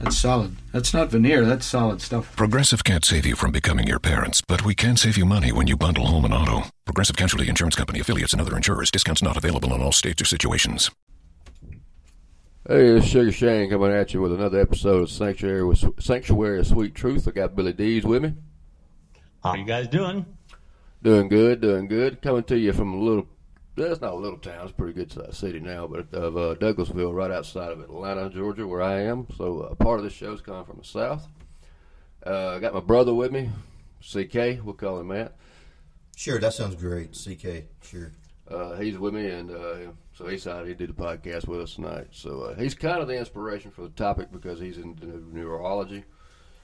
That's solid. That's not veneer, that's solid stuff. Progressive can't save you from becoming your parents, but we can save you money when you bundle home and auto. Progressive Casualty Insurance Company affiliates and other insurers. Discounts not available in all states or situations. Hey, it's Sugar Shane coming at you with another episode of Sanctuary with Sanctuary of Sweet Truth. I got Billy Dees with me. How you guys doing? Doing good, doing good. Coming to you from a little, that's not a little town, it's a pretty good sized city now, but of uh, Douglasville, right outside of Atlanta, Georgia, where I am. So uh, part of this show's coming from the south. Uh, I got my brother with me, CK, we'll call him Matt. Sure, that sounds great. CK, sure. Uh, he's with me, and uh, so he decided he'd do the podcast with us tonight. So uh, he's kind of the inspiration for the topic because he's into neurology.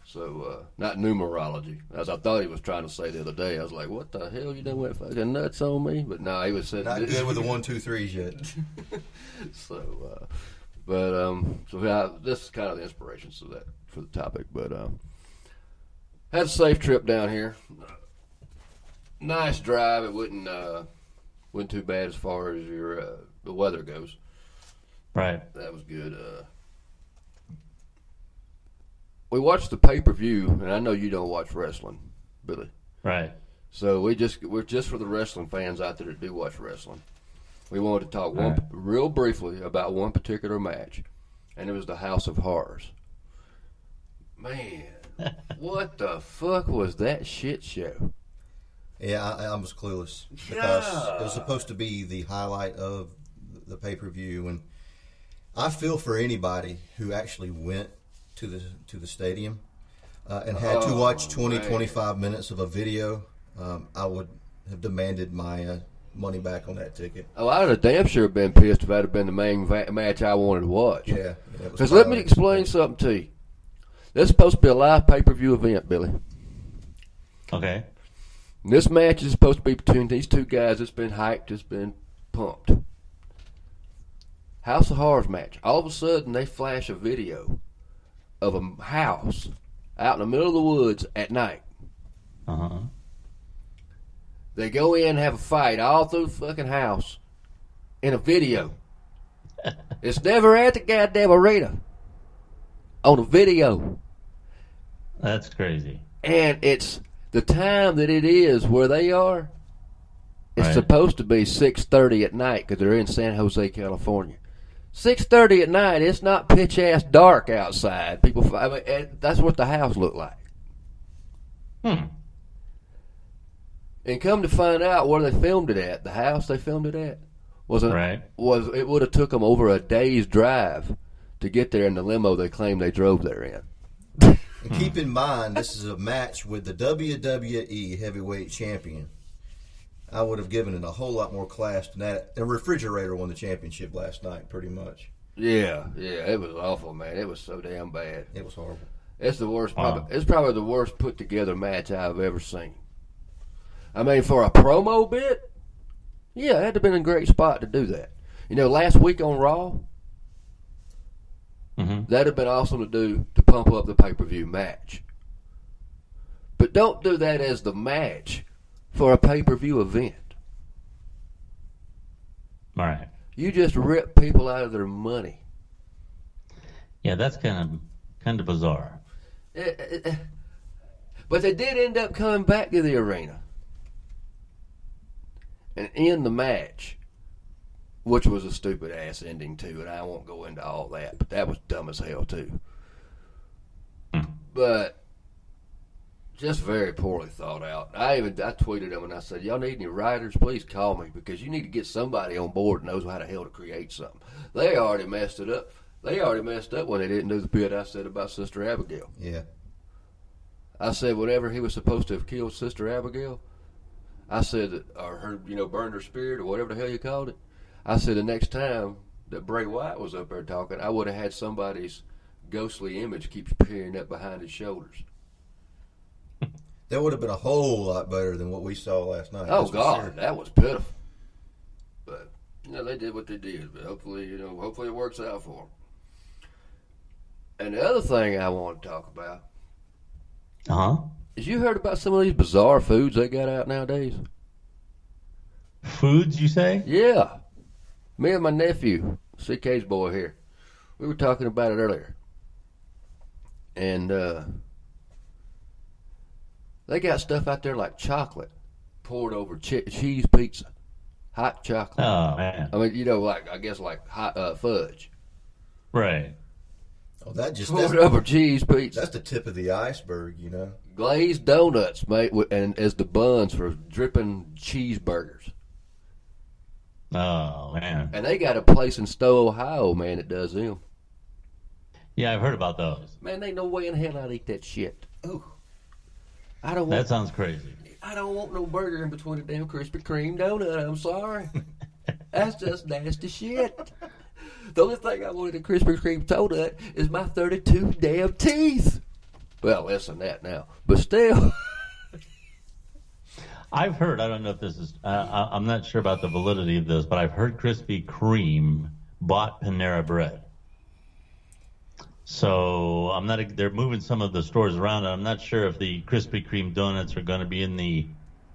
So, uh, not numerology, as I thought he was trying to say the other day. I was like, "What the hell you done went fucking nuts on me?" But no, he was saying Not good with the one, two, threes yet. so, uh, but um, so yeah, this is kind of the inspiration for that for the topic. But um, had a safe trip down here. Nice drive. It wasn't uh, wasn't too bad as far as your uh, the weather goes. Right. That was good. We watched the pay per view, and I know you don't watch wrestling, Billy. Right. So we just we're just for the wrestling fans out there that do watch wrestling. We wanted to talk one Right. real briefly about one particular match, and it was the House of Horrors. Man, what the fuck was that shit show? Yeah, I, I was clueless because it was supposed to be the highlight of the pay per view, and I feel for anybody who actually went to the to the stadium uh, and had to Oh, watch 20, man. 25 minutes of a video. Um, I would have demanded my uh, money back on that ticket. Oh, I'd have damn sure been pissed if that had been the main va- match I wanted to watch. Yeah, yeah, it was Because let me highlighted. explain something to you. This is supposed to be a live pay per view event, Billy. Okay. And this match is supposed to be between these two guys. It's been hyped. It's been pumped. House of Horrors match. All of a sudden, they flash a video of a house out in the middle of the woods at night. Uh huh. They go in and have a fight all through the fucking house in a video. it's never at the goddamn arena. On a video. That's crazy. and it's the time that it is where they are. It's Right. supposed to be six thirty at night because they're in San Jose, California. Six thirty at night. It's not pitch ass dark outside. People, I mean, and that's what the house looked like. Hmm. And come to find out where they filmed it at, the house they filmed it at was a, Right. was it would have took them over a day's drive to get there in the limo they claim they drove there in. And keep in mind, this is a match with the WWE Heavyweight Champion. I would have given it a whole lot more class than that. A refrigerator won the championship last night, pretty much. Yeah, yeah, it was awful, man. It was so damn bad. It was horrible. It's the worst. Wow. Probably, it's probably the worst put together match I've ever seen. I mean, for a promo bit, yeah, it had to been a great spot to do that. You know, last week on Raw, hmm that'd have been awesome to do to pump up the pay per view match. But don't do that as the match for a pay per view event. All right. You just rip people out of their money. Yeah, that's kind of kind of bizarre. Eh, eh, eh. But they did end up coming back to the arena and end the match, which was a stupid ass ending too. And I won't go into all that, but that was dumb as hell too. Hmm. But just very poorly thought out. I even I tweeted them and I said, "Y'all need any writers? Please call me because you need to get somebody on board that knows how the hell to create something." They already messed it up. They already messed up when they didn't do the bit I said about Sister Abigail. Yeah. I said whatever he was supposed to have killed Sister Abigail, I said or her, you know, burned her spirit or whatever the hell you called it. I said the next time that Bray Wyatt was up there talking, I would have had somebody's ghostly image keep appearing up behind his shoulders. That would have been a whole lot better than what we saw last night. Oh that's for God, sure. that was pitiful. But you know they did what they did. But hopefully, you know, hopefully it works out for them. And the other thing I want to talk about Uh huh. is you heard about some of these bizarre foods they got out nowadays. Foods, you say? Yeah, me and my nephew, CK's boy here, we were talking about it earlier, and uh, they got stuff out there like chocolate poured over che- cheese pizza, hot chocolate. Oh man. I mean, you know, like I guess like hot uh, fudge. Right. Oh, that just that's, Poured over cheese pizza. that's the tip of the iceberg, you know. Glazed donuts, mate, with, and as the buns for dripping cheeseburgers. Oh man. And they got a place in Stow, Ohio, man, that does them. Yeah, I've heard about those. Man, ain't no way in hell I'd eat that shit. Ooh. I don't That sounds crazy. I don't want no burger in between a damn Krispy Kreme donut. I'm sorry. That's just nasty shit. The only thing I want in a Krispy Kreme donut is my 32 damn teeth. Well, less than that now, but still. I've heard. I don't know if this is. Uh, I'm not sure about the validity of this, but I've heard Krispy Kreme bought Panera Bread. So I'm not. They're moving some of the stores around, and I'm not sure if the Krispy Kreme donuts are going to be in the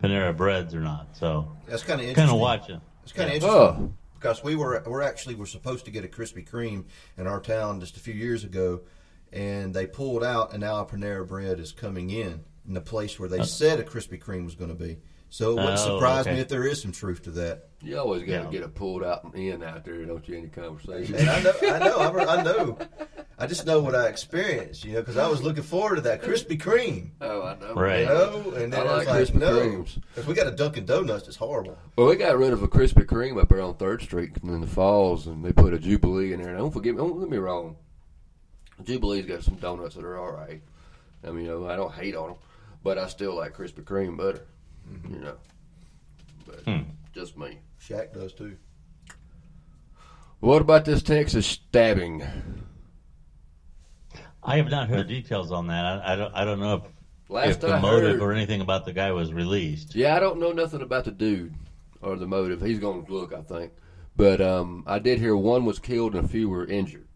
Panera Breads or not. So That's kind of interesting. kind of watching. It's kind of Oh. interesting because we were we're actually were supposed to get a Krispy Kreme in our town just a few years ago, and they pulled out, and now a Panera Bread is coming in in the place where they uh. said a Krispy Kreme was going to be. So it wouldn't Oh, surprise okay. me if there is some truth to that. You always got to Yeah. get a pulled out in out there, don't you, in your conversation? And I know, I know, I, I know. I just know what I experienced, you know, because I was looking forward to that Krispy Kreme, Oh, I know. Right. you know, and then I I, was like like, Krispy no, Kremes. because we got a Dunkin' Donuts. It's horrible. Well, we got rid of a Krispy Kreme up there on Third Street in the falls, and they put a Jubilee in there. And don't forget, don't get me wrong, Jubilee's got some donuts that are all right. I mean, you know, I don't hate on them, but I still like Krispy Kreme better. You know, but just me. Shaq does too. What about this Texas stabbing? I have not heard the details on that. I, I don't. I don't know if, Last if the I motive heard- or anything about the guy was released. Yeah, I don't know nothing about the dude or the motive. He's going to look, I think. But um, I did hear one was killed and a few were injured.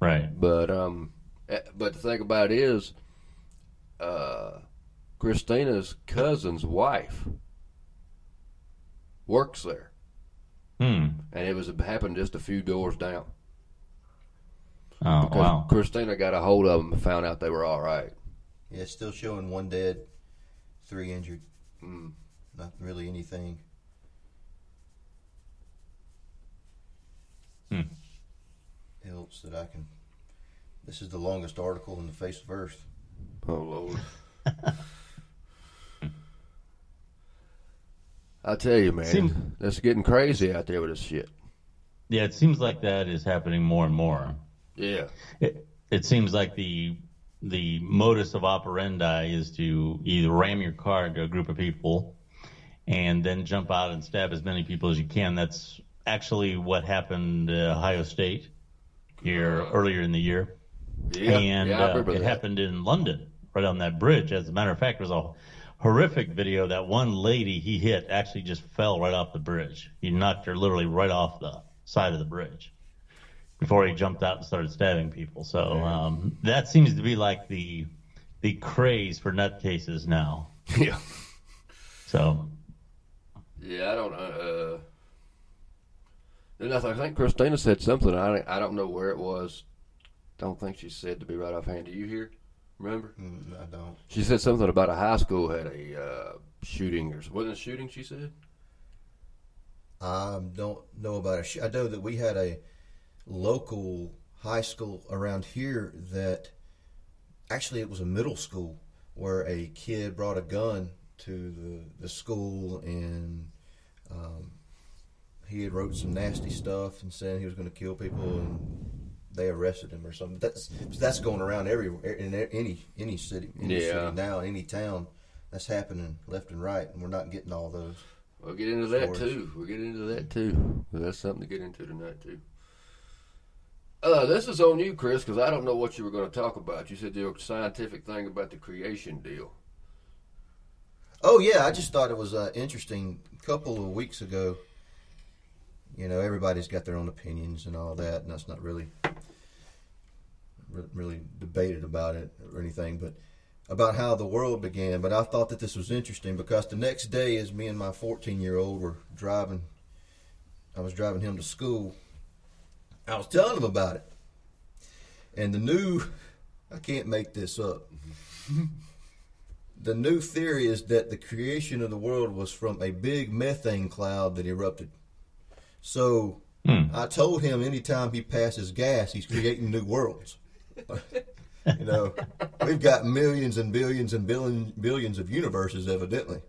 Right. But um, eh, but the thing about it is, uh, Christina's cousin's wife works there, Hmm. and it was it happened just a few doors down. Oh Because wow. Christina got a hold of them and found out they were all right. Yeah, still showing one dead, three injured. Mm. Not really anything. Hmm. else that I can. This is the longest article in the face of Earth. Oh Lord. I tell you, man, Seem- it's getting crazy out there with this shit. Yeah, it seems like that is happening more and more. Yeah. It, it seems like the the modus of operandi is to either ram your car into a group of people and then jump out and stab as many people as you can. That's actually what happened at Ohio State here earlier in the year. Yeah. and yeah, uh, it that. happened in London, right on that bridge. As a matter of fact, it was a horrific video. That one lady he hit actually just fell right off the bridge. He knocked her literally right off the side of the bridge before he jumped out and started stabbing people. So um, that seems to be like the the craze for nutcases now. Yeah. So Yeah, I don't know. Uh, and I think Christina said something. I don't- I don't know where it was. Don't think she said to be right offhand. Do you hear? Remember? Mm, I don't. She said something about a high school had a uh, shooting or wasn't a shooting? She said. I don't know about it. I know that we had a local high school around here that actually it was a middle school where a kid brought a gun to the, the school and um, he had wrote some nasty stuff and said he was going to kill people and they arrested him or something. That's that's going around everywhere in any any city, any Yeah. city now, any town. That's happening left and right, and we're not getting all those. We'll get into that too. We'll get into that too. That's something to get into tonight too. Uh, this is on you, Chris, because I don't know what you were going to talk about. You said the scientific thing about the creation deal. Oh yeah, I just thought it was uh, interesting. A couple of weeks ago, you know, everybody's got their own opinions and all that, and that's not really really debated about it or anything, but about how the world began. But I thought that this was interesting because the next day, as me and my 14 year old were driving, I was driving him to school. I was telling him about it, and the new, I can't make this up the new theory is that the creation of the world was from a big methane cloud that erupted. So I told him anytime he passes gas, he's creating new worlds. you know, we've got millions and billions and billion, billions of universes, evidently.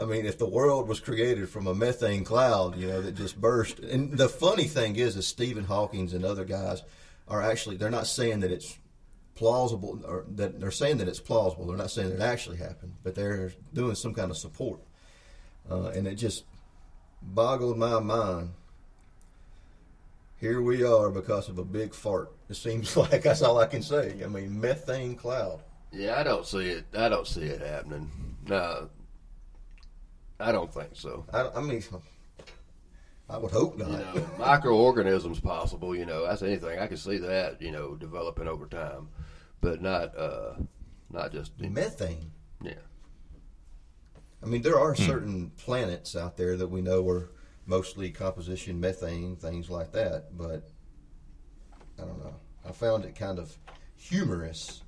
I mean, if the world was created from a methane cloud, you know, that just burst. And the funny thing is, is Stephen Hawking's and other guys are actually, they're not saying that it's plausible, or that they're saying that it's plausible. They're not saying that it actually happened, but they're doing some kind of support. Uh, and it just boggled my mind. Here we are because of a big fart. It seems like that's all I can say. I mean, methane cloud. Yeah, I don't see it. I don't see it happening. No, I don't think so. I, I mean, I would hope not. You know, microorganisms possible. You know, that's anything. I can see that. You know, developing over time, but not uh, not just methane. yeah. I mean, there are certain planets out there that we know are mostly composition methane, things like that. But I don't know. I found it kind of humorous,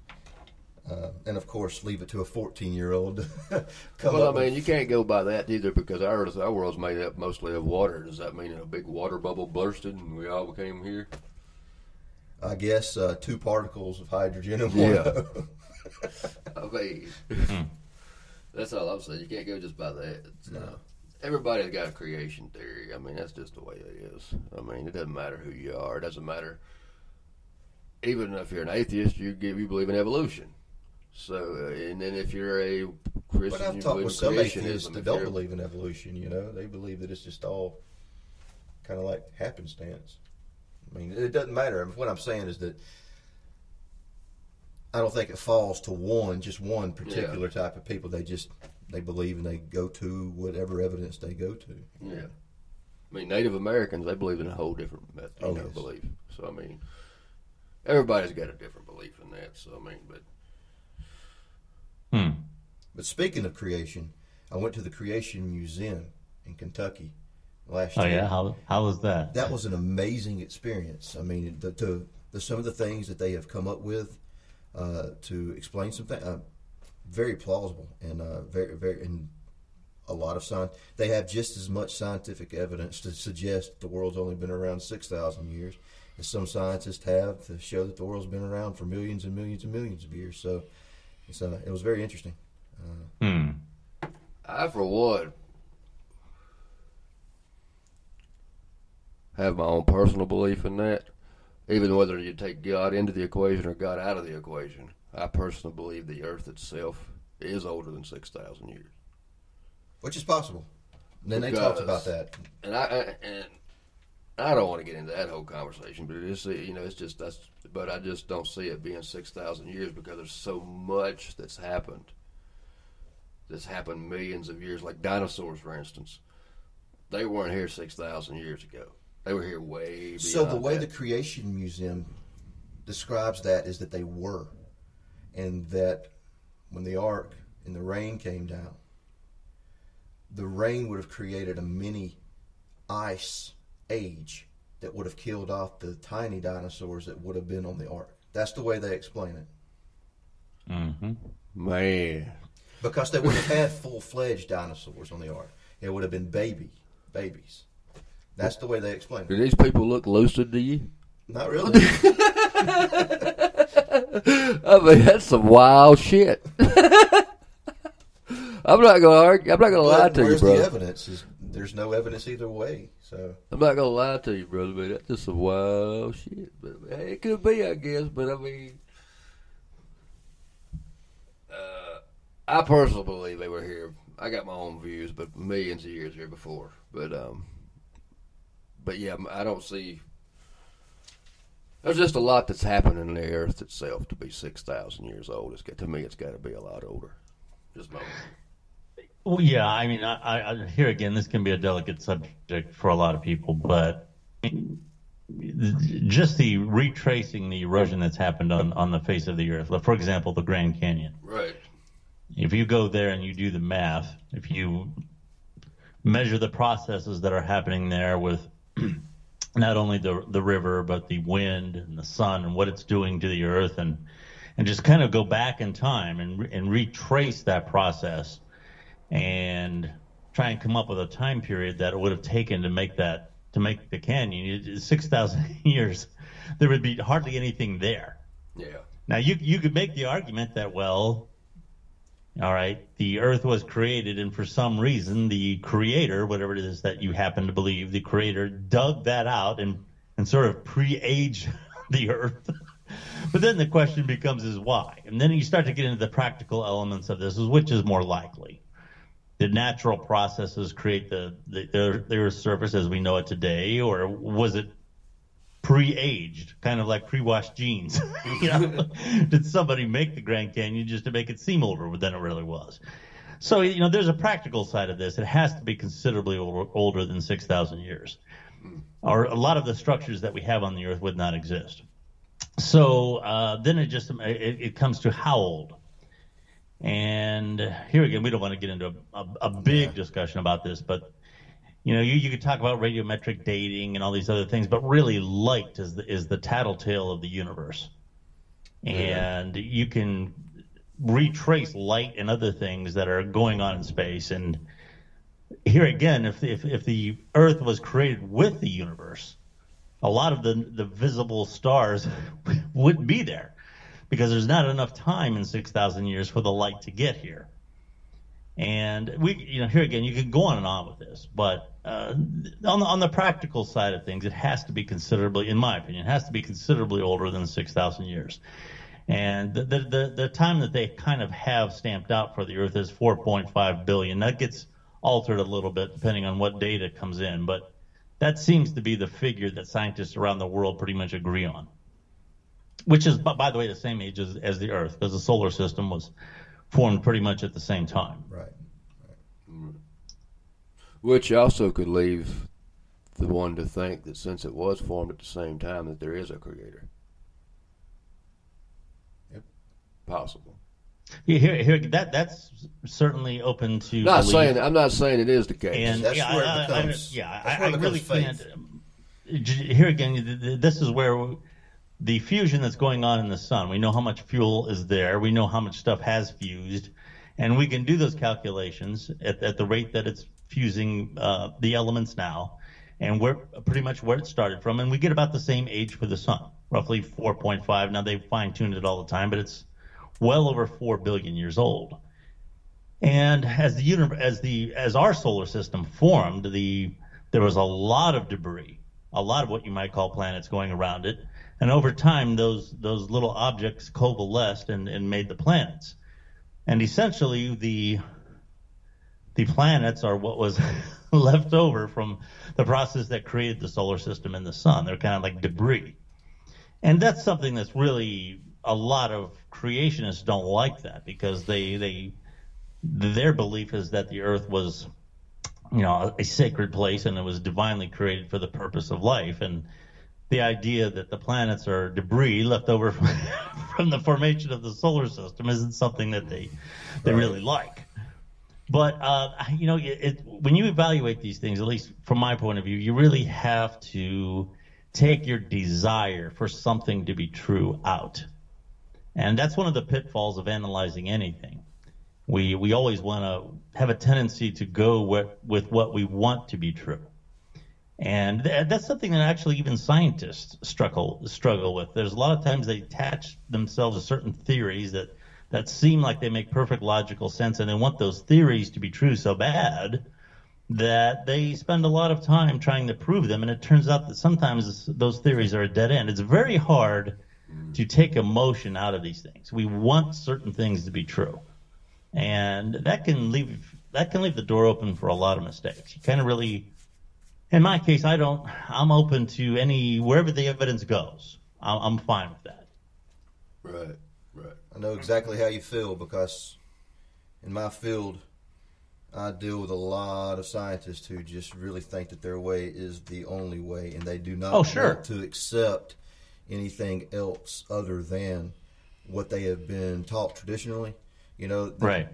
uh, and of course, leave it to a fourteen-year-old. come Well, I mean, with- you can't go by that either because our our world's made up mostly of water. Does that mean a big water bubble bursted and we all came here? I guess uh, two particles of hydrogen and Yeah. I mean, that's all I'm saying. You can't go just by that. No. Everybody's got a creation theory. I mean, that's just the way it is. I mean, it doesn't matter who you are. It doesn't matter. Even if you're an atheist, you give you believe in evolution. So, uh, and then if you're a Christian, But I've talked with some atheists that don't believe in evolution. You know, they believe that it's just all kind of like happenstance. I mean, it doesn't matter. What I'm saying is that I don't think it falls to one, just one particular type of people. They just they believe and they go to whatever evidence they go to. Yeah. I mean, Native Americans, they believe in a whole different method, you Oh, know, yes. belief. So, I mean, everybody's got a different belief in that. So, I mean, but Hmm. But speaking of creation, I went to the Creation Museum in Kentucky last Oh year. Oh, yeah, how how was that? that was an amazing experience. I mean, the, to, the some of the things that they have come up with uh, to explain something, uh, very plausible and uh, very very and a lot of science. They have just as much scientific evidence to suggest the world's only been around six thousand years as some scientists have to show that the world's been around for millions and millions and millions of years. So, it's, uh, it was very interesting. Hmm. I, for one, have my own personal belief in that. Even whether you take God into the equation or God out of the equation, I personally believe the Earth itself is older than 6,000 years. Which is possible. And then they talked about that. and I I- and I don't want to get into that whole conversation, but it is you know it's just that's but I just don't see it being six thousand years because there's so much that's happened. That's happened millions of years, like dinosaurs, for instance. They weren't here six thousand years ago. They were here way. So the way that. the Creation Museum describes that is that they were, and that when the ark and the rain came down, the rain would have created a mini ice age that would have killed off the tiny dinosaurs that would have been on the ark. That's the way they explain it. Mm-hmm. man, Because they would have had full fledged dinosaurs on the ark. It would have been baby babies. That's the way they explain it. do these people look lucid to you? Not really. I mean, that's some wild shit. I'm not gonna argue. I'm not gonna lie to you, where's the evidence? Is there's no evidence either way. So I'm not gonna lie to you, brother. But that's just some wild shit. But hey, it could be, I guess. But I mean, uh, I personally believe they were here. I got my own views, but millions of years here before. But um, but yeah, I don't see. There's just a lot that's happened in the Earth itself to be six thousand years old. It's got to me, it's got to be a lot older. Just my Well, yeah, I mean, I, I, here again, this can be a delicate subject for a lot of people, but just the retracing the erosion that's happened on, on the face of the earth. For example, the Grand Canyon. right. If you go there and you do the math, if you measure the processes that are happening there with not only the the river but the wind and the sun and what it's doing to the earth and and just kind of go back in time and and retrace that process and try and come up with a time period that it would have taken to make that to make the canyon. Six thousand years. There would be hardly anything there. Yeah. now you you could make the argument that well, all right, the Earth was created, and for some reason the Creator, whatever it is that you happen to believe, the Creator dug that out and and sort of pre-aged the Earth. but then the question becomes is why, and then you start to get into the practical elements of this, is which is more likely. Did natural processes create the, the, the, the Earth's surface as we know it today, or was it pre-aged, kind of like pre-washed jeans. you know, did somebody make the Grand Canyon just to make it seem older than it really was? So you know, there's a practical side of this. It has to be considerably older, older than six thousand years, or a lot of the structures that we have on the Earth would not exist. So uh, then it just it, it comes to how old. And here again, we don't want to get into a, a, a big discussion about this, but you know, you, you could talk about radiometric dating and all these other things, but really light is the, is the tattletale of the universe. And you can retrace light and other things that are going on in space. And here again, if, if, if the Earth was created with the universe, a lot of the, the visible stars wouldn't be there because there's not enough time in 6,000 years for the light to get here. And we, you know, here again, you could go on and on with this, but uh, on the on the practical side of things, it has to be considerably, in my opinion, has to be considerably older than six thousand years. And the, the the the time that they kind of have stamped out for the Earth is 4.5 billion. That gets altered a little bit depending on what data comes in, but that seems to be the figure that scientists around the world pretty much agree on. Which is, by the way, the same age as, as the Earth, because the solar system was formed pretty much at the same time. right. Which also could leave the one to think that since it was formed at the same time, that there is a creator. Yep. Possible. Yeah, here, here, that that's certainly open to. Not belief. saying I'm not saying it is the case. and That's yeah, where it I, I- I- yeah, that's I, where I it really becomes can't. Here again, th- th- this is where the fusion that's going on in the sun. We know how much fuel is there. We know how much stuff has fused, and we can do those calculations at, at the rate that it's fusing uh, the elements now, and we're pretty much where it started from. And we get about the same age for the sun, roughly 4.5. Now they fine tuned it all the time, but it's well over four billion years old. And as the universe, as the as our solar system formed, the there was a lot of debris, a lot of what you might call planets going around it, and over time those those little objects coalesced and, and made the planets. And essentially the the planets are what was left over from the process that created the solar system and the sun. They're kind of like debris. And that's something that's really a lot of creationists don't like that because they they their belief is that the earth was you know a sacred place and it was divinely created for the purpose of life and the idea that the planets are debris left over from, from the formation of the solar system isn't something that they they really like but uh, you know, it, when you evaluate these things, at least from my point of view, you really have to take your desire for something to be true out, and that's one of the pitfalls of analyzing anything. We we always want to have a tendency to go with, with what we want to be true, And th- that's something that actually even scientists struggle struggle with. There's a lot of times they attach themselves to certain theories that that seem like they make perfect logical sense, and they want those theories to be true so bad that they spend a lot of time trying to prove them. And it turns out that sometimes those theories are a dead end. It's very hard to take emotion out of these things. We want certain things to be true, and that can leave that can leave the door open for a lot of mistakes. You kind of really in my case, I don't. I'm open to any wherever the evidence goes. I'm, I'm fine with that. Right, right. I know exactly how you feel because in my field, I deal with a lot of scientists who just really think that their way is the only way, and they do not Oh, sure. want to accept anything else other than what they have been taught traditionally. You know, the- Right.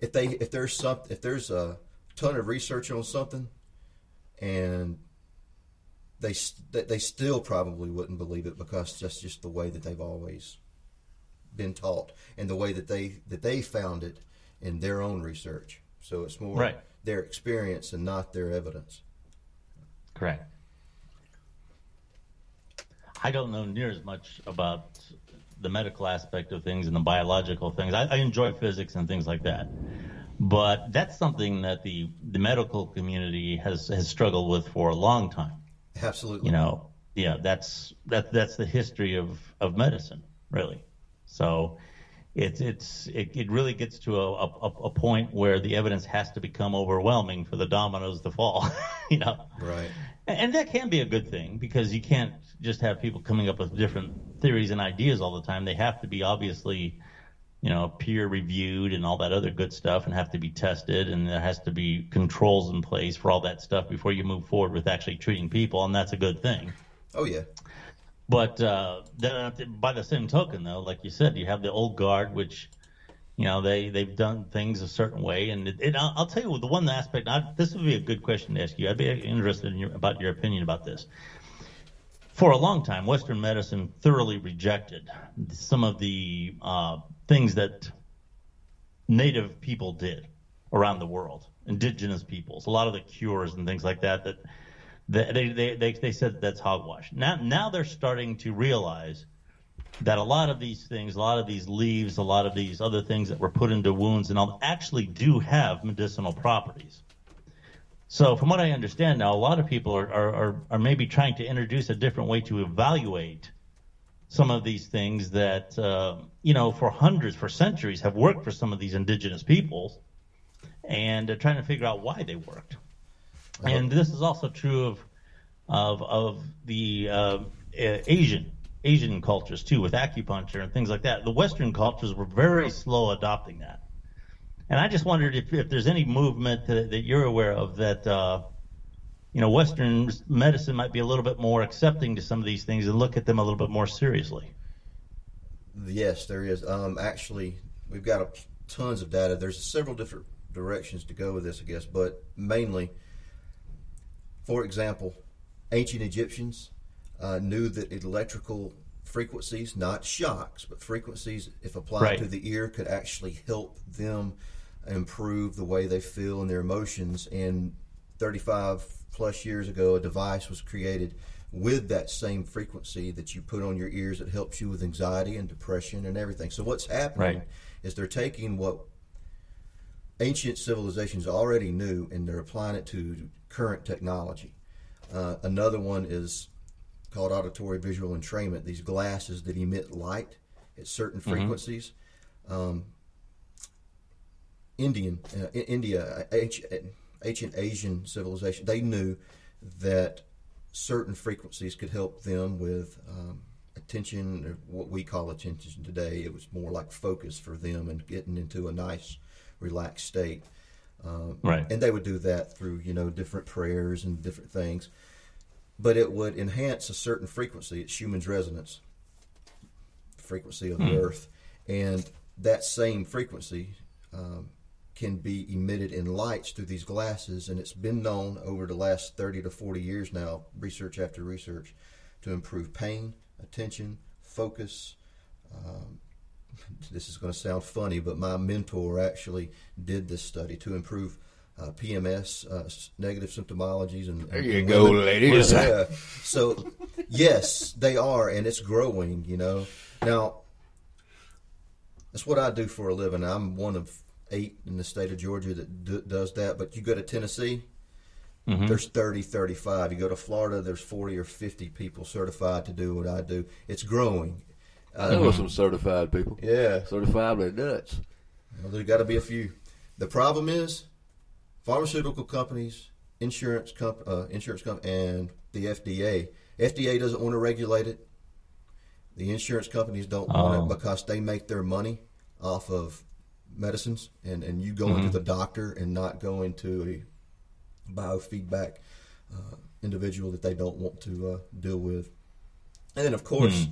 if they if there's some if there's a ton of research on something and they they still probably wouldn't believe it because that's just the way that they've always been taught and the way that they that they found it in their own research so it's more Right. their experience and not their evidence Correct. I don't know near as much about the medical aspect of things and the biological things. I, I enjoy physics and things like that, but that's something that the the medical community has has struggled with for a long time. absolutely You know, yeah, that's that that's the history of of medicine, really. So. It's it's it, it really gets to a, a, a point where the evidence has to become overwhelming for the dominoes to fall, you know. right And that can be a good thing because you can't just have people coming up with different theories and ideas all the time. They have to be obviously, you know, peer reviewed and all that other good stuff and have to be tested and there has to be controls in place for all that stuff before you move forward with actually treating people and that's a good thing. oh yeah But uh, then, by the same token, though, like you said, you have the old guard, which you know they they've done things a certain way, and it, I'll, I'll tell you the one aspect. I, this would be a good question to ask you. I'd be interested in your, about your opinion about this. For a long time, Western medicine thoroughly rejected some of the uh, things that Native people did around the world, indigenous peoples, a lot of the cures and things like that that they they they, they said that's hogwash. Now now they're starting to realize that a lot of these things, a lot of these leaves, a lot of these other things that were put into wounds and all actually do have medicinal properties. So from what I understand now, a lot of people are, are, are, are maybe trying to introduce a different way to evaluate some of these things that, uh, you know, for hundreds, for centuries have worked for some of these indigenous peoples and they're trying to figure out why they worked. And this is also true of of of the uh, Asian Asian cultures too, with acupuncture and things like that. The Western cultures were very slow adopting that, and I just wondered if, if there's any movement that, that you're aware of that uh, you know Western medicine might be a little bit more accepting to some of these things and look at them a little bit more seriously. Yes, there is. Um, actually, we've got a, tons of data. There's several different directions to go with this, I guess, but mainly, for example, ancient Egyptians uh, knew that electrical frequencies, not shocks, but frequencies, if applied Right. to the ear, could actually help them improve the way they feel and their emotions. And 35 plus years ago, a device was created with that same frequency that you put on your ears that helps you with anxiety and depression and everything. So what's happening Right. is they're taking what ancient civilizations already knew and they're applying it to current technology. Uh, another one is called auditory visual entrainment. These glasses that emit light at certain frequencies. Um, Indian, uh, India, ancient, ancient Asian civilization, they knew that certain frequencies could help them with um, attention, or what we call attention today. It was more like focus for them and getting into a nice, relaxed state. Um, Right. And they would do that through, you know, different prayers and different things. But it would enhance a certain frequency. It's Schumann's resonance, frequency of the earth. And that same frequency um, can be emitted in lights through these glasses. And it's been known over the last 30 to 40 years now, research after research, to improve pain, attention, focus. Um, this is going to sound funny, but my mentor actually did this study to improve uh, PMS, uh, negative symptomologies, and There you go, ladies. Yeah. So, yes, they are, and it's growing. You know, now that's what I do for a living. I'm one of eight in the state of Georgia that d- does that. But you go to Tennessee, there's 30, 35. You go to Florida, there's 40 or 50 people certified to do what I do. It's growing. I know some certified people. Yeah. Certified with nuts. Well, there's got to be a few. The problem is, pharmaceutical companies, insurance comp, uh, insurance comp, and the FDA. FDA doesn't want to regulate it. The insurance companies don't want Oh. it because they make their money off of medicines, and, and you going to the doctor and not going to a biofeedback uh, individual that they don't want to uh, deal with. And then, of course,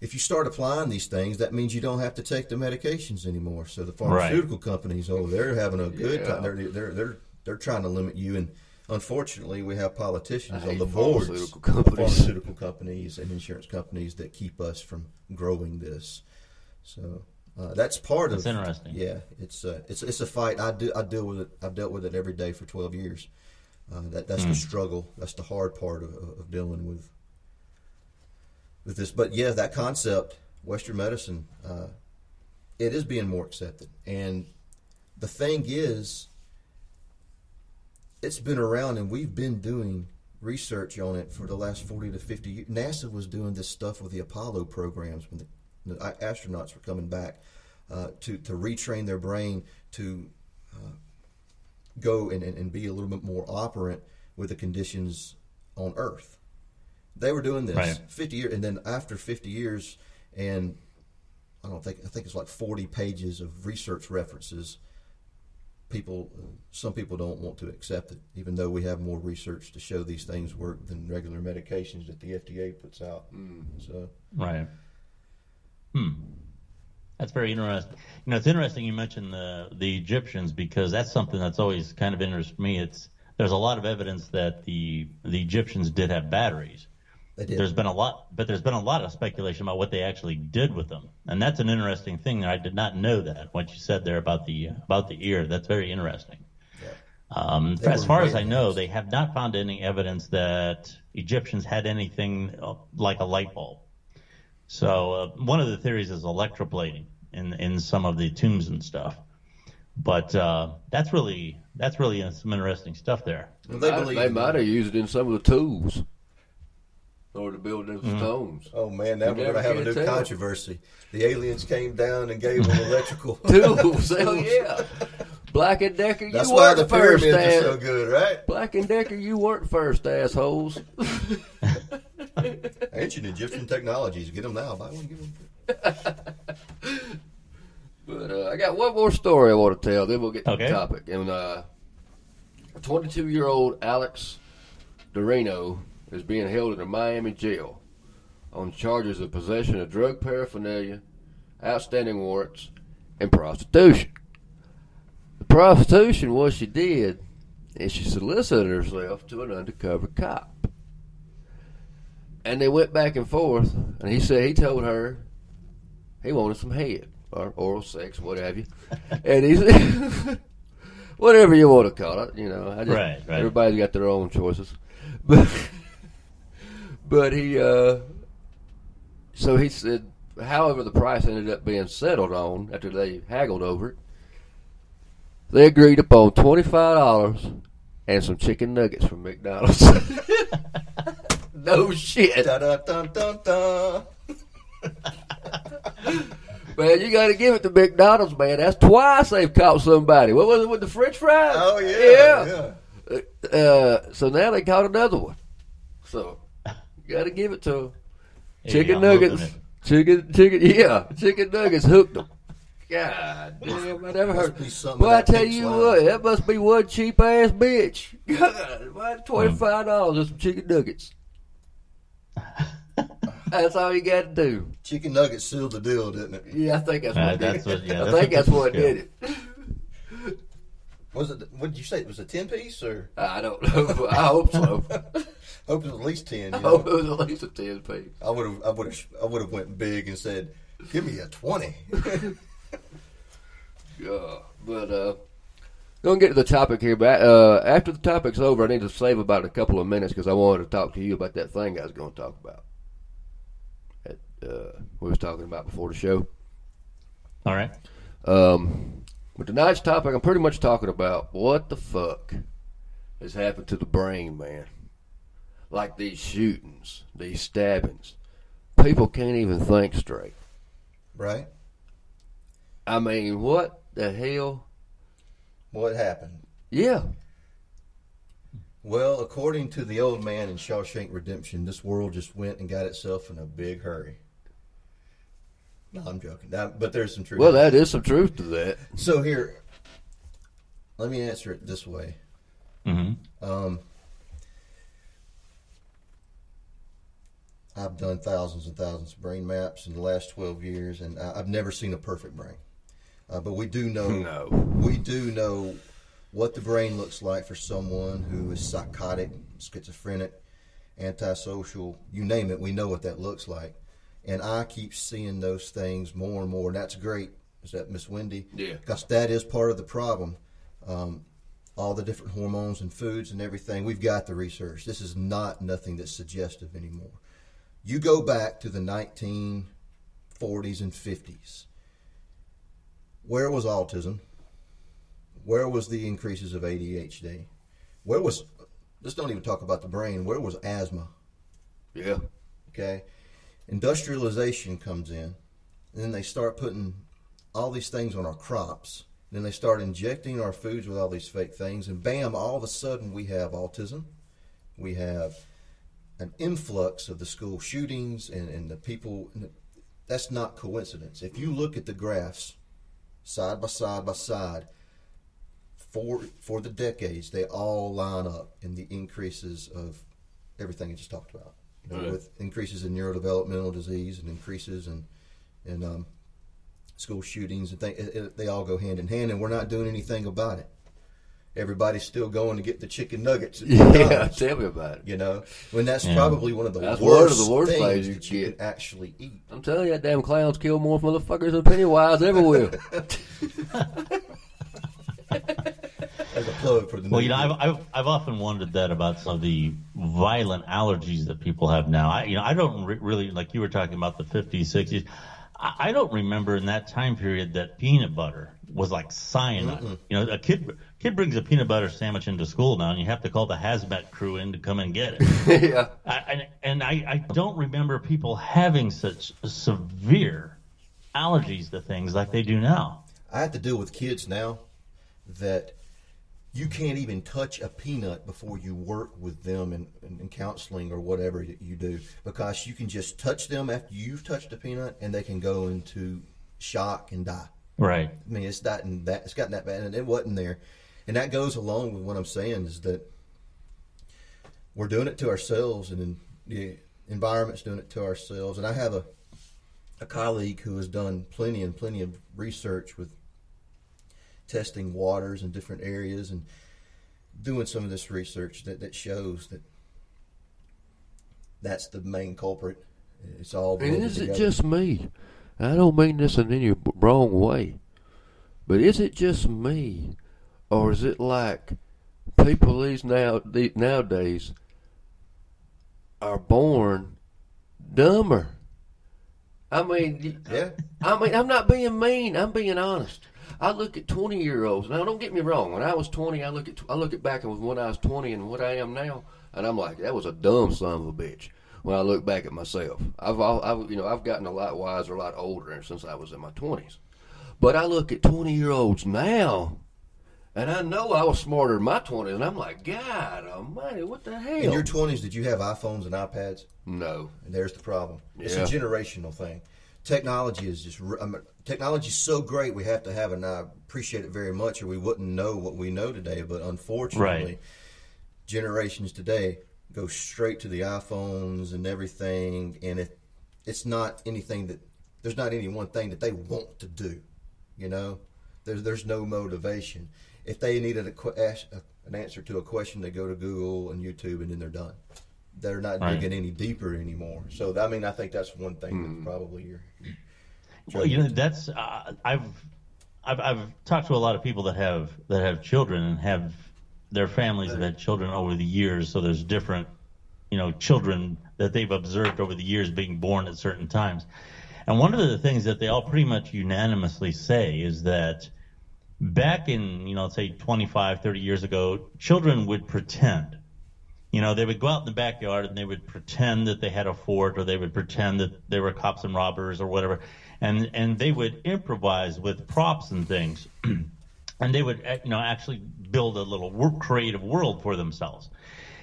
if you start applying these things, that means you don't have to take the medications anymore. So the pharmaceutical companies, oh, they're having a good Yeah. time. They're, they're they're they're trying to limit you, and unfortunately, we have politicians on the boards, pharmaceutical of companies. pharmaceutical companies, and insurance companies that keep us from growing this. So uh, that's part That's of interesting. Yeah, it's uh, it's it's a fight. I do I deal with it. I've dealt with it every day for twelve years. Uh, that that's the struggle. That's the hard part of, of of dealing with with this. But yeah, that concept, Western medicine, uh, it is being more accepted. And the thing is, it's been around, and we've been doing research on it for the last forty to fifty years. NASA was doing this stuff with the Apollo programs when the, the astronauts were coming back uh, to to retrain their brain to uh, go and, and, and be a little bit more operant with the conditions on Earth. They were doing this Right. 50 years, and then after 50 years, and I don't think I think it's like 40 pages of research references. People, some people don't want to accept it, even though we have more research to show these things work than regular medications that the FDA puts out. So, Right. Hmm. That's very interesting. You know, it's interesting you mentioned the the Egyptians because that's something that's always kind of interested me. It's there's a lot of evidence that the the Egyptians did have batteries. They did. There's been a lot, but there's been a lot of speculation about what they actually did with them, and that's an interesting thing. There. I did not know that what you said there about the about the ear. That's very interesting. Um, as far as I know, ones. they have not found any evidence that Egyptians had anything uh, like a light bulb. So uh, one of the theories is electroplating in in some of the tombs and stuff. But uh, that's really that's really uh, some interesting stuff there. Well, they I- believe they might have used it in some of the tools in order to build them Mm-hmm. stones. Oh man, now You we're gonna have a new tell. controversy. The aliens came down and gave them electrical. Tools, hell yeah. Black and Decker, you That's why weren't the first, pyramids are so good, right? Black and Decker, you weren't first, assholes. Ancient Egyptian technologies. Get them now. Buy one, give them. But uh, I got one more story I want to tell. Then we'll get to Okay. the topic. And uh, 22-year-old Alex Dorino is being held in a Miami jail on charges of possession of drug paraphernalia, outstanding warrants, and prostitution. The prostitution, what she did is she solicited herself to an undercover cop. And they went back and forth, and he said he told her he wanted some head or oral sex, what have you. and he's whatever you want to call it, you know. I just, Right, right. Everybody's got their own choices, but but he uh, so he said. However, the price ended up being settled on after they haggled over it. They agreed upon twenty five dollars and some chicken nuggets from McDonald's. no shit. Da da dun dun dun. Man, you got to give it to McDonald's, man. That's twice they've caught somebody. What was it with the French fries? Oh yeah, yeah. yeah. Uh, so now they caught another one. So you got to give it to them. Chicken I'm nuggets, chicken, chicken, yeah, chicken nuggets hooked them. God damn, I never heard. be something Well, I tell you slime. what, that must be one cheap ass bitch. God, why twenty five dollars and some chicken nuggets? That's all you got to do. Chicken nuggets sealed the deal, didn't it? Yeah, I think that's what. Uh, did that's it. what- yeah, I that's think that's what yeah. did it. Was it? What did you say? It was a ten piece, or I don't know. I hope so. hope it was at least ten. I You hope know? it was at least a ten piece. I would have, I would have, I would have went big and said, "Give me a 20. Yeah, but uh, Gonna get to the topic here, but uh, after the topic's over, I need to save about a couple of minutes because I wanted to talk to you about that thing I was going to talk about. That, uh, we was talking about before the show. All right. Um, with tonight's topic, I'm pretty much talking about what the fuck has happened to the brain, man. Like these shootings, these stabbings. People can't even think straight. Right? I mean, what the hell? What happened? Yeah. Well, according to the old man in Shawshank Redemption, this world just went and got itself in a big hurry. No, I'm joking. Now, but there's some truth. Well, that is some truth to that. So here, let me answer it this way. Mm-hmm. Um, I've done thousands and thousands of brain maps in the last 12 years, and I- I've never seen a perfect brain. Uh, but we do know No. we do know what the brain looks like for someone who is psychotic, schizophrenic, antisocial, you name it. We know what that looks like, and I keep seeing those things more and more. And that's great. Is that Miss Wendy? Yeah. Because that is part of the problem. Um, all the different hormones and foods and everything. We've got the research. This is not nothing that's suggestive anymore. You go back to the 1940s and 50s. Where was autism? Where was the increases of ADHD? Where was, let's don't even talk about the brain, where was asthma? Yeah. Okay? Industrialization comes in, and then they start putting all these things on our crops. Then they start injecting our foods with all these fake things, and bam, all of a sudden we have autism. We have an influx of the school shootings and, and the people. That's not coincidence. If you look at the graphs side by side by side, for for the decades, they all line up in the increases of everything I just talked about. You know, Right. with increases in neurodevelopmental disease and increases in in um, school shootings and things, it, it- they all go hand in hand, and we're not doing anything about it. Everybody's still going to get the chicken nuggets. At Yeah. McDonald's, Tell me about it. You know, when that's Yeah. probably one of the That's one of worst, the worst things things you that you get. can actually eat. I'm telling you, that damn clowns kill more motherfuckers than Pennywise ever will. As a plug for the Well, you know. I've, I've I've often wondered that about some of the violent allergies that people have now. I, you know, I don't re- really like you were talking about the 50s, 60s. I, I don't remember in that time period that peanut butter was like cyanide. You know, a kid kid brings a peanut butter sandwich into school now, and you have to call the hazmat crew in to come and get it. yeah. I, and and I, I don't remember people having such severe allergies to things like they do now. I have to deal with kids now that you can't even touch a peanut before you work with them in, in, in counseling or whatever you do because you can just touch them after you've touched a peanut and they can go into shock and die. Right. I mean, it's gotten that it's gotten that bad, and it wasn't there, and that goes along with what I'm saying is that we're doing it to ourselves, and then the environment's doing it to ourselves. And I have a a colleague who has done plenty and plenty of research with testing waters in different areas and doing some of this research that, that shows that that's the main culprit. It's all. And blended is it just me? I don't mean this in any wrong way, but is it just me, or is it like people these now the, nowadays are born dumber? I mean, Yeah. I mean, I'm not being mean. I'm being honest. I look at 20 year olds. Now, don't get me wrong. When I was 20, I look at I look at back and when I was 20 and what I am now, and I'm like, that was a dumb son of a bitch. When I look back at myself, I've, al- I've you know I've gotten a lot wiser, a lot older since I was in my 20s. But I look at 20 year olds now, and I know I was smarter in my 20s, and I'm like, God Almighty, what the hell? In your 20s, did you have iPhones and iPads? no, And there's the problem. It's Yeah. a generational thing. Technology is just I mean, um, technology is so great. We have to have it, and I appreciate it very much, or we wouldn't know what we know today. But unfortunately, Right. generations today go straight to the iPhones and everything, and it it's not anything that there's not any one thing that they want to do. You know, there's there's no motivation. If they needed a, ask, a, an answer to a question, they go to Google and YouTube, and then they're done. They're not Right. digging any deeper anymore. So I mean, I think that's one thing Hmm. that probably you're. Well, you know, that's uh, I've I've I've talked to a lot of people that have that have children and have their families have had children over the years. So there's different, you know, children that they've observed over the years being born at certain times. And one of the things that they all pretty much unanimously say is that back in, you know, say 25, 30 years ago, children would pretend. You know, they would go out in the backyard and they would pretend that they had a fort or they would pretend that they were cops and robbers or whatever. And, and they would improvise with props and things. and they would, you know, actually build a little creative world for themselves.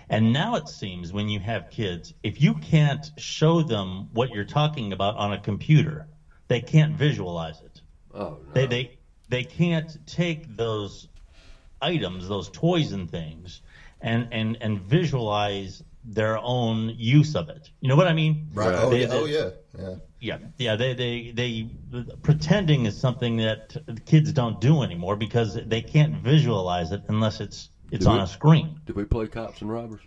And now it seems when you have kids, if you can't show them what you're talking about on a computer, they can't visualize it. Oh, no. They, they, they can't take those items, those toys and things, and, and, and visualize their own use of it. You know what I mean? Right. Oh, They- yeah. they- oh yeah. Yeah. yeah, yeah. They, they, they, pretending is something that kids don't do anymore because they can't visualize it unless it's it's Do on we- a screen. Did we play cops and robbers?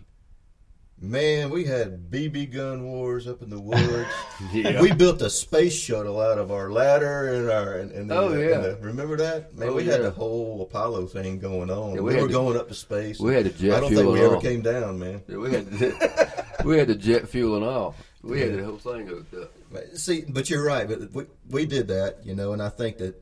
Man, we had BB gun wars up in the woods. Yeah. We built a space shuttle out of our ladder and our and, and Oh, yeah. and the- remember that? Man, Oh, we had the whole Apollo thing going on. Yeah, we we were to- going up to space. we had to jet fuel. I don't fuel think we ever all. came down, man. Yeah, we had we had the jet fuel and all. We had the whole thing hooked up. See, but you're right. But we, we did that, you know, and I think that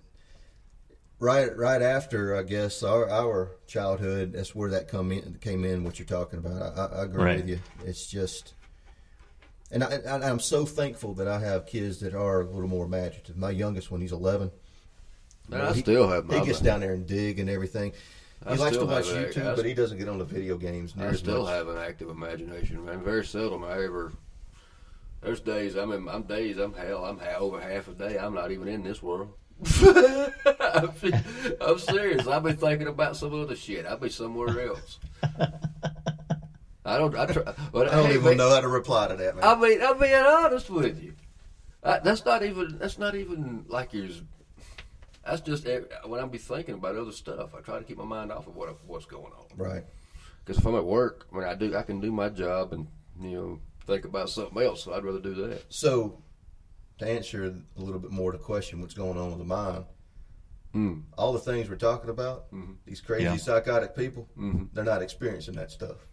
right right after, I guess our our childhood, that's where that come in came in. What you're talking about, I, I, I agree Right. with you. It's just, and I, I, I'm so thankful that I have kids that are a little more imaginative. My youngest one, he's 11. Man, I He- still have my. He gets down there and dig and everything. He I likes to watch. YouTube, I- but he doesn't get on the video games near I still much. have an active imagination, man. Very seldom I ever. There's days I'm in. I'm days I'm hell. I'm over half a day. I'm not even in this world. I'm, I'm serious. I'll be thinking about some other shit. I'll be somewhere else. I don't. I, try, but I don't hey, even man, know how to reply to that, man. I mean, I'm being honest with you. I, that's not even. That's not even like you're. That's just when I'm be thinking about other stuff. I try to keep my mind off of what what's going on. right. Because if I'm at work, when I do, I can do my job and you know think about something else. So I'd rather do that. So, to answer a little bit more to question what's going on with the mind, Mm. all the things we're talking about, these crazy Yeah. psychotic people, Mhm. they're not experiencing that stuff.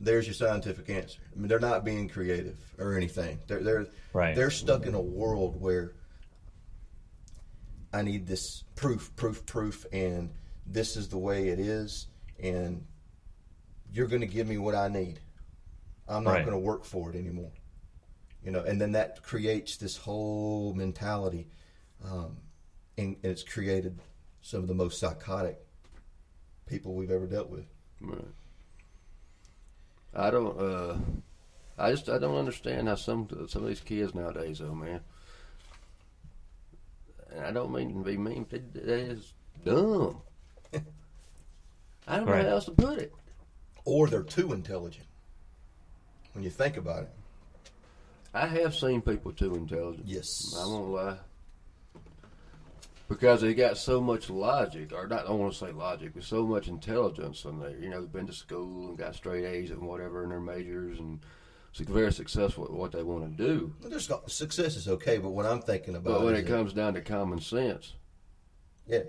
There's your scientific answer. I mean, they're not being creative or anything. They're they're Right. they're stuck in a world where I need this proof, proof, proof, and this is the way it is, and you're going to give me what I need. I'm not Right. going to work for it anymore. You know, and then that creates this whole mentality, um, and, and it's created some of the most psychotic people we've ever dealt with. Right. I don't. uh I just I don't understand how some some of these kids nowadays, though, man. And I don't mean to be mean. But they, they is dumb. I don't know how else to put it. Or they're too intelligent. When you think about it, I have seen people too intelligent. Yes. I won't lie. Because they got so much logic, or not, I don't want to say logic, but so much intelligence, and they, you know, been to school and got straight A's and whatever in their majors, and very successful at what they want to do. there's success is okay, but what I'm thinking about, But when it comes down to common sense, yeah,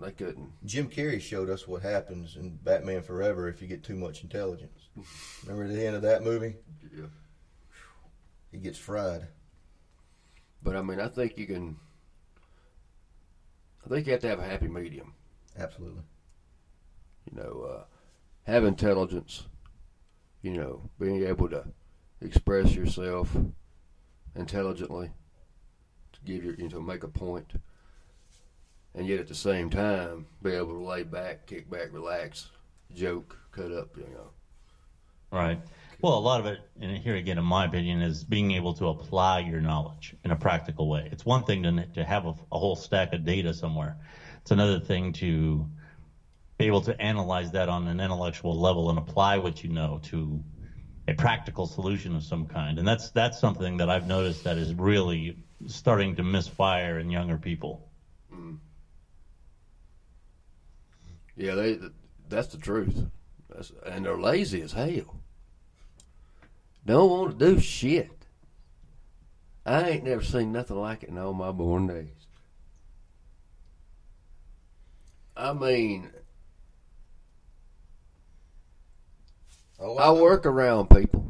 they couldn't. Jim Carrey showed us what happens in Batman Forever if you get too much intelligence. Remember the end of that movie? Yeah. He gets fried. But I mean, I think you can. I think you have to have a happy medium. Absolutely. you know, uh, have intelligence, you know, being able to express yourself intelligently, to give your, you know, make a point, and yet at the same time be able to lay back, kick back, relax, joke, cut up, you know. Right. Well, a lot of it, and here again, in my opinion, is being able to apply your knowledge in a practical way. It's one thing to, to have a, a whole stack of data somewhere. It's another thing to be able to analyze that on an intellectual level and apply what you know to a practical solution of some kind. And that's that's something that I've noticed that is really starting to misfire in younger people. Mm-hmm. Yeah, they. That's the truth. That's, and they're lazy as hell. Don't want to do shit. I ain't never seen nothing like it in all my born days. I mean, Oh, I know. work around people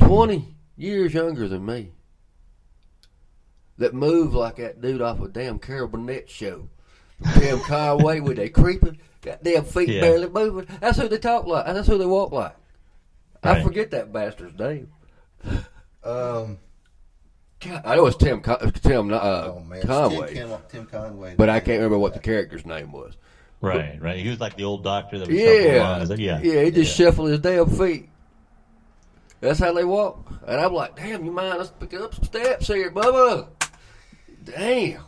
20 years younger than me that move like that dude off a damn Carol Burnett show. Damn Conway with they creeping, goddamn feet Yeah. barely moving. That's who they talk like. And that's who they walk like. I forget that bastard's name. Um, God, I know it's Tim Con- Tim uh, oh man, It's Conway, Tim, Tim, Tim Conway. but I can't remember what the character's name was. Right, right. He was like the old doctor that was Yeah, along. Is? Yeah, yeah. He just shuffled his damn feet. That's how they walk. And I'm like, damn, you mind Let's picking up some steps here, Bubba? Damn.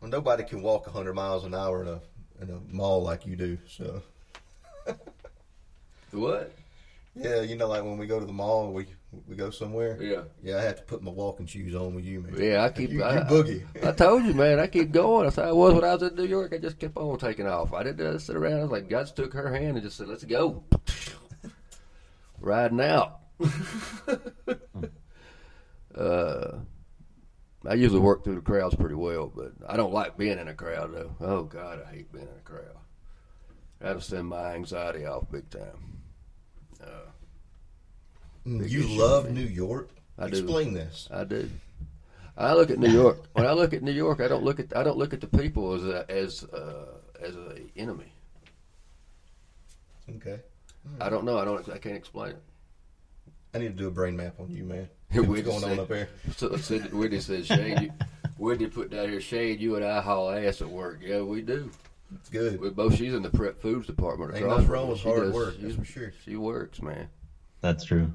Well, nobody can walk hundred miles an hour in a in a mall like you do. So What? Yeah, you know, like when we go to the mall, we we go somewhere. Yeah. Yeah, I have to put my walking shoes on with you, man. Yeah, I keep. You, you I, boogie. I told you, man. I keep going. That's how I was when I was in New York. I just kept on taking off. I didn't just sit around. I was like, God just took her hand and just said, "Let's go." Riding out. uh, I usually work through the crowds pretty well, but I don't like being in a crowd though. Oh God, I hate being in a crowd. That'll send my anxiety off big time. Mm, you love New York. I do. Explain this. I do. I look at New York. When I look at New York, I don't look at I don't look at the people as a, as uh, as a enemy. Okay. I don't know. I don't. I can't explain it. I need to do a brain map on you, man. What's going just on up there? So, said, Whitney said, Shane, you, Whitney put down here, Shane, you and I haul ass at work. Yeah, we do. It's good. We both. She's in the prep foods department. Ain't across nothing wrong with She hard does- work, she- that's for sure. She works, man. that's true.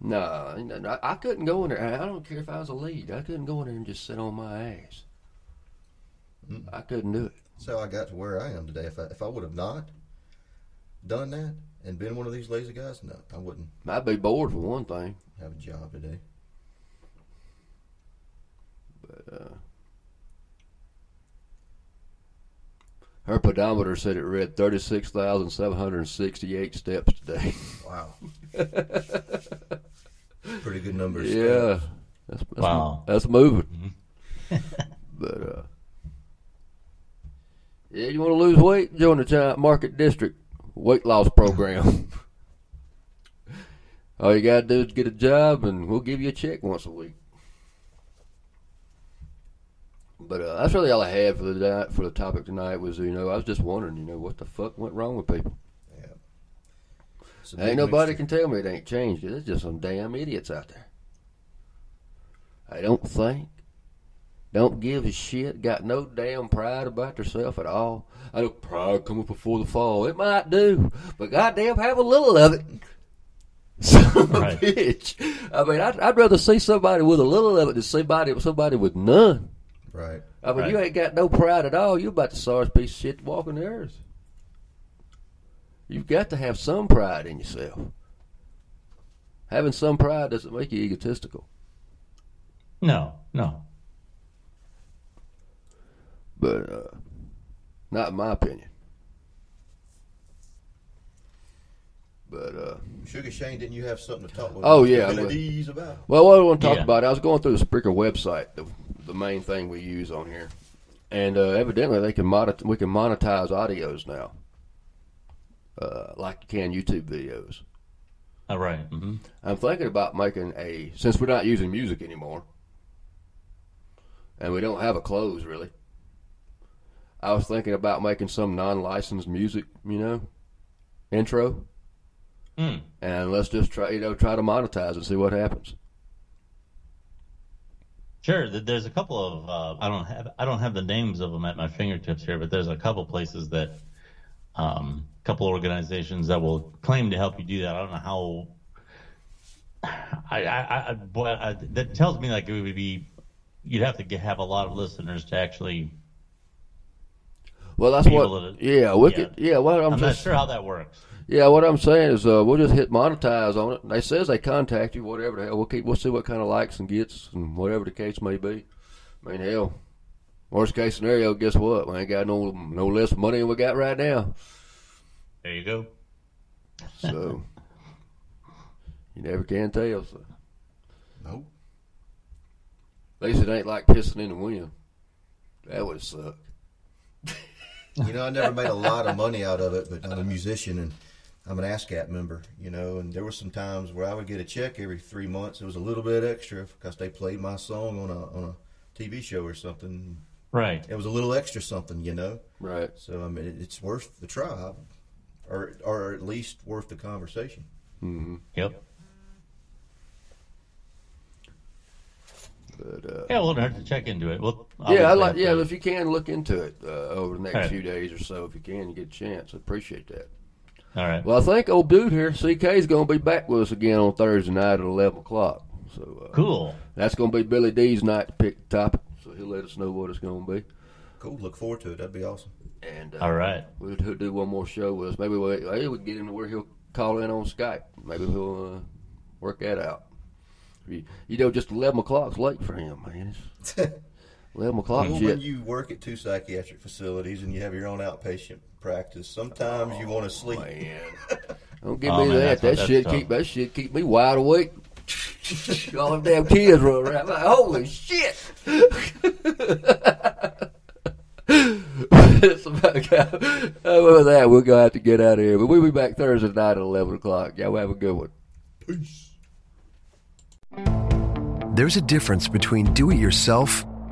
No, I, I couldn't go in there. I don't care if I was a lead. I couldn't go in there and just sit on my ass. I couldn't do it. So I got to where I am today. If I if I would have not done that and been one of these lazy guys, no, I wouldn't I'd be bored for one thing. have a job today. Uh, Her pedometer said it read 36,768 steps today. Wow. Pretty good numbers. yeah. That's, that's, Wow. That's moving. but, uh, yeah, you want to lose weight? Join the Giant Market District weight loss program. All you got to do is get a job, and we'll give you a check once a week. But uh, that's really all I had for the for the topic tonight. Was you know I was just wondering you know what the fuck went wrong with people. Yeah. Ain't nobody mixture. can tell me it ain't changed. There's just some damn idiots out there. I don't think, don't give a shit, got no damn pride about yourself at all. I know pride coming before the fall. It might do, but goddamn, have a little of it. Son of a Right. bitch. I mean, I'd, I'd rather see somebody with a little of it than somebody somebody with none. Right. I mean, you ain't got no pride at all. You about the sorriest piece of shit walking the earth. You've got to have some pride in yourself. Having some pride doesn't make you egotistical. No, no. But uh, not in my opinion. But uh, Sugar Shane, didn't you have something to talk with Oh, yeah, I about? well, what I want to talk Yeah. about, I was going through the Spreaker website, the, the main thing we use on here, and uh, evidently they can monet- we can monetize audios now, uh, like you can YouTube videos. All right. hmm I'm thinking about making a since we're not using music anymore, and we don't have a close really. I was thinking about making some non-licensed music, you know, intro, Mm. and let's just try, you know, try to monetize and see what happens. Sure. There's a couple of uh, I don't have I don't have the names of them at my fingertips here, but there's a couple places that um, couple organizations that will claim to help you do that. I don't know how. I, I, I, boy, I that tells me like it would be you'd have to get, have a lot of listeners to actually. Well, that's Be what. able to- yeah, we could. Yeah, what I'm, I'm not sure how that works. Yeah, what I'm saying is, uh, we'll just hit monetize on it. They says they contact you, whatever the hell. We'll keep. We'll see what kind of likes and gets and whatever the case may be. I mean, hell, worst case scenario, guess what? We ain't got no no less money than we got right now. There you go. So you never can tell. So Nope. at least it ain't like pissing in the wind. That would suck. You know, I never made a lot of money out of it, but I'm a musician and I'm an ASCAP member. You know, and there were some times where I would get a check every three months. It was a little bit extra because they played my song on a on a TV show or something. Right. It was a little extra something, you know. Right. So I mean, it, it's worth the try, or or at least worth the conversation. Hmm. Yep. But uh, Yeah, we'll have to check into it. Well, yeah, I obviously like. Yeah, if you can look into it uh, over the next All right. few days or so, if you can, you get a chance. I appreciate that. All right. Well, I think old dude here, CK, is going to be back with us again on Thursday night at eleven o'clock. So uh, Cool. That's going to be Billy D's night to pick the topic. So he'll let us know what it's going to be. Cool. Look forward to it. That'd be awesome. And uh, All right. we'll do do one more show with us. Maybe we'll, hey, we can get into where he'll call in on Skype. Maybe he'll uh, work that out. You, you know, just eleven o'clock's late for him, man. It's eleven o'clock. Well, when you work at two psychiatric facilities and you have your own outpatient practice, sometimes you oh, want to sleep. Man. Don't give Oh, me man, that. That shit tough. keep that shit keep me wide awake. All them damn kids run around. Like, Holy shit! It's about time. Oh, with that, we're gonna have to get out of here. But we'll be back Thursday night at eleven o'clock. Y'all have a good one. Peace. There's a difference between do it yourself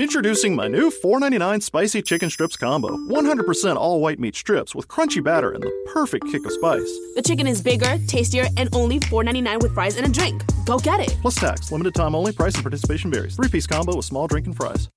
Introducing my new $4.99 spicy chicken strips combo. 100% all white meat strips with crunchy batter and the perfect kick of spice. The chicken is bigger, tastier, and only $4.99 with fries and a drink. Go get it. Plus tax, limited time only, price and participation varies. Three piece combo with small drink and fries.